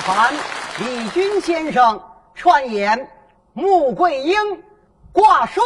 凡李军先生，串演穆桂英挂帅。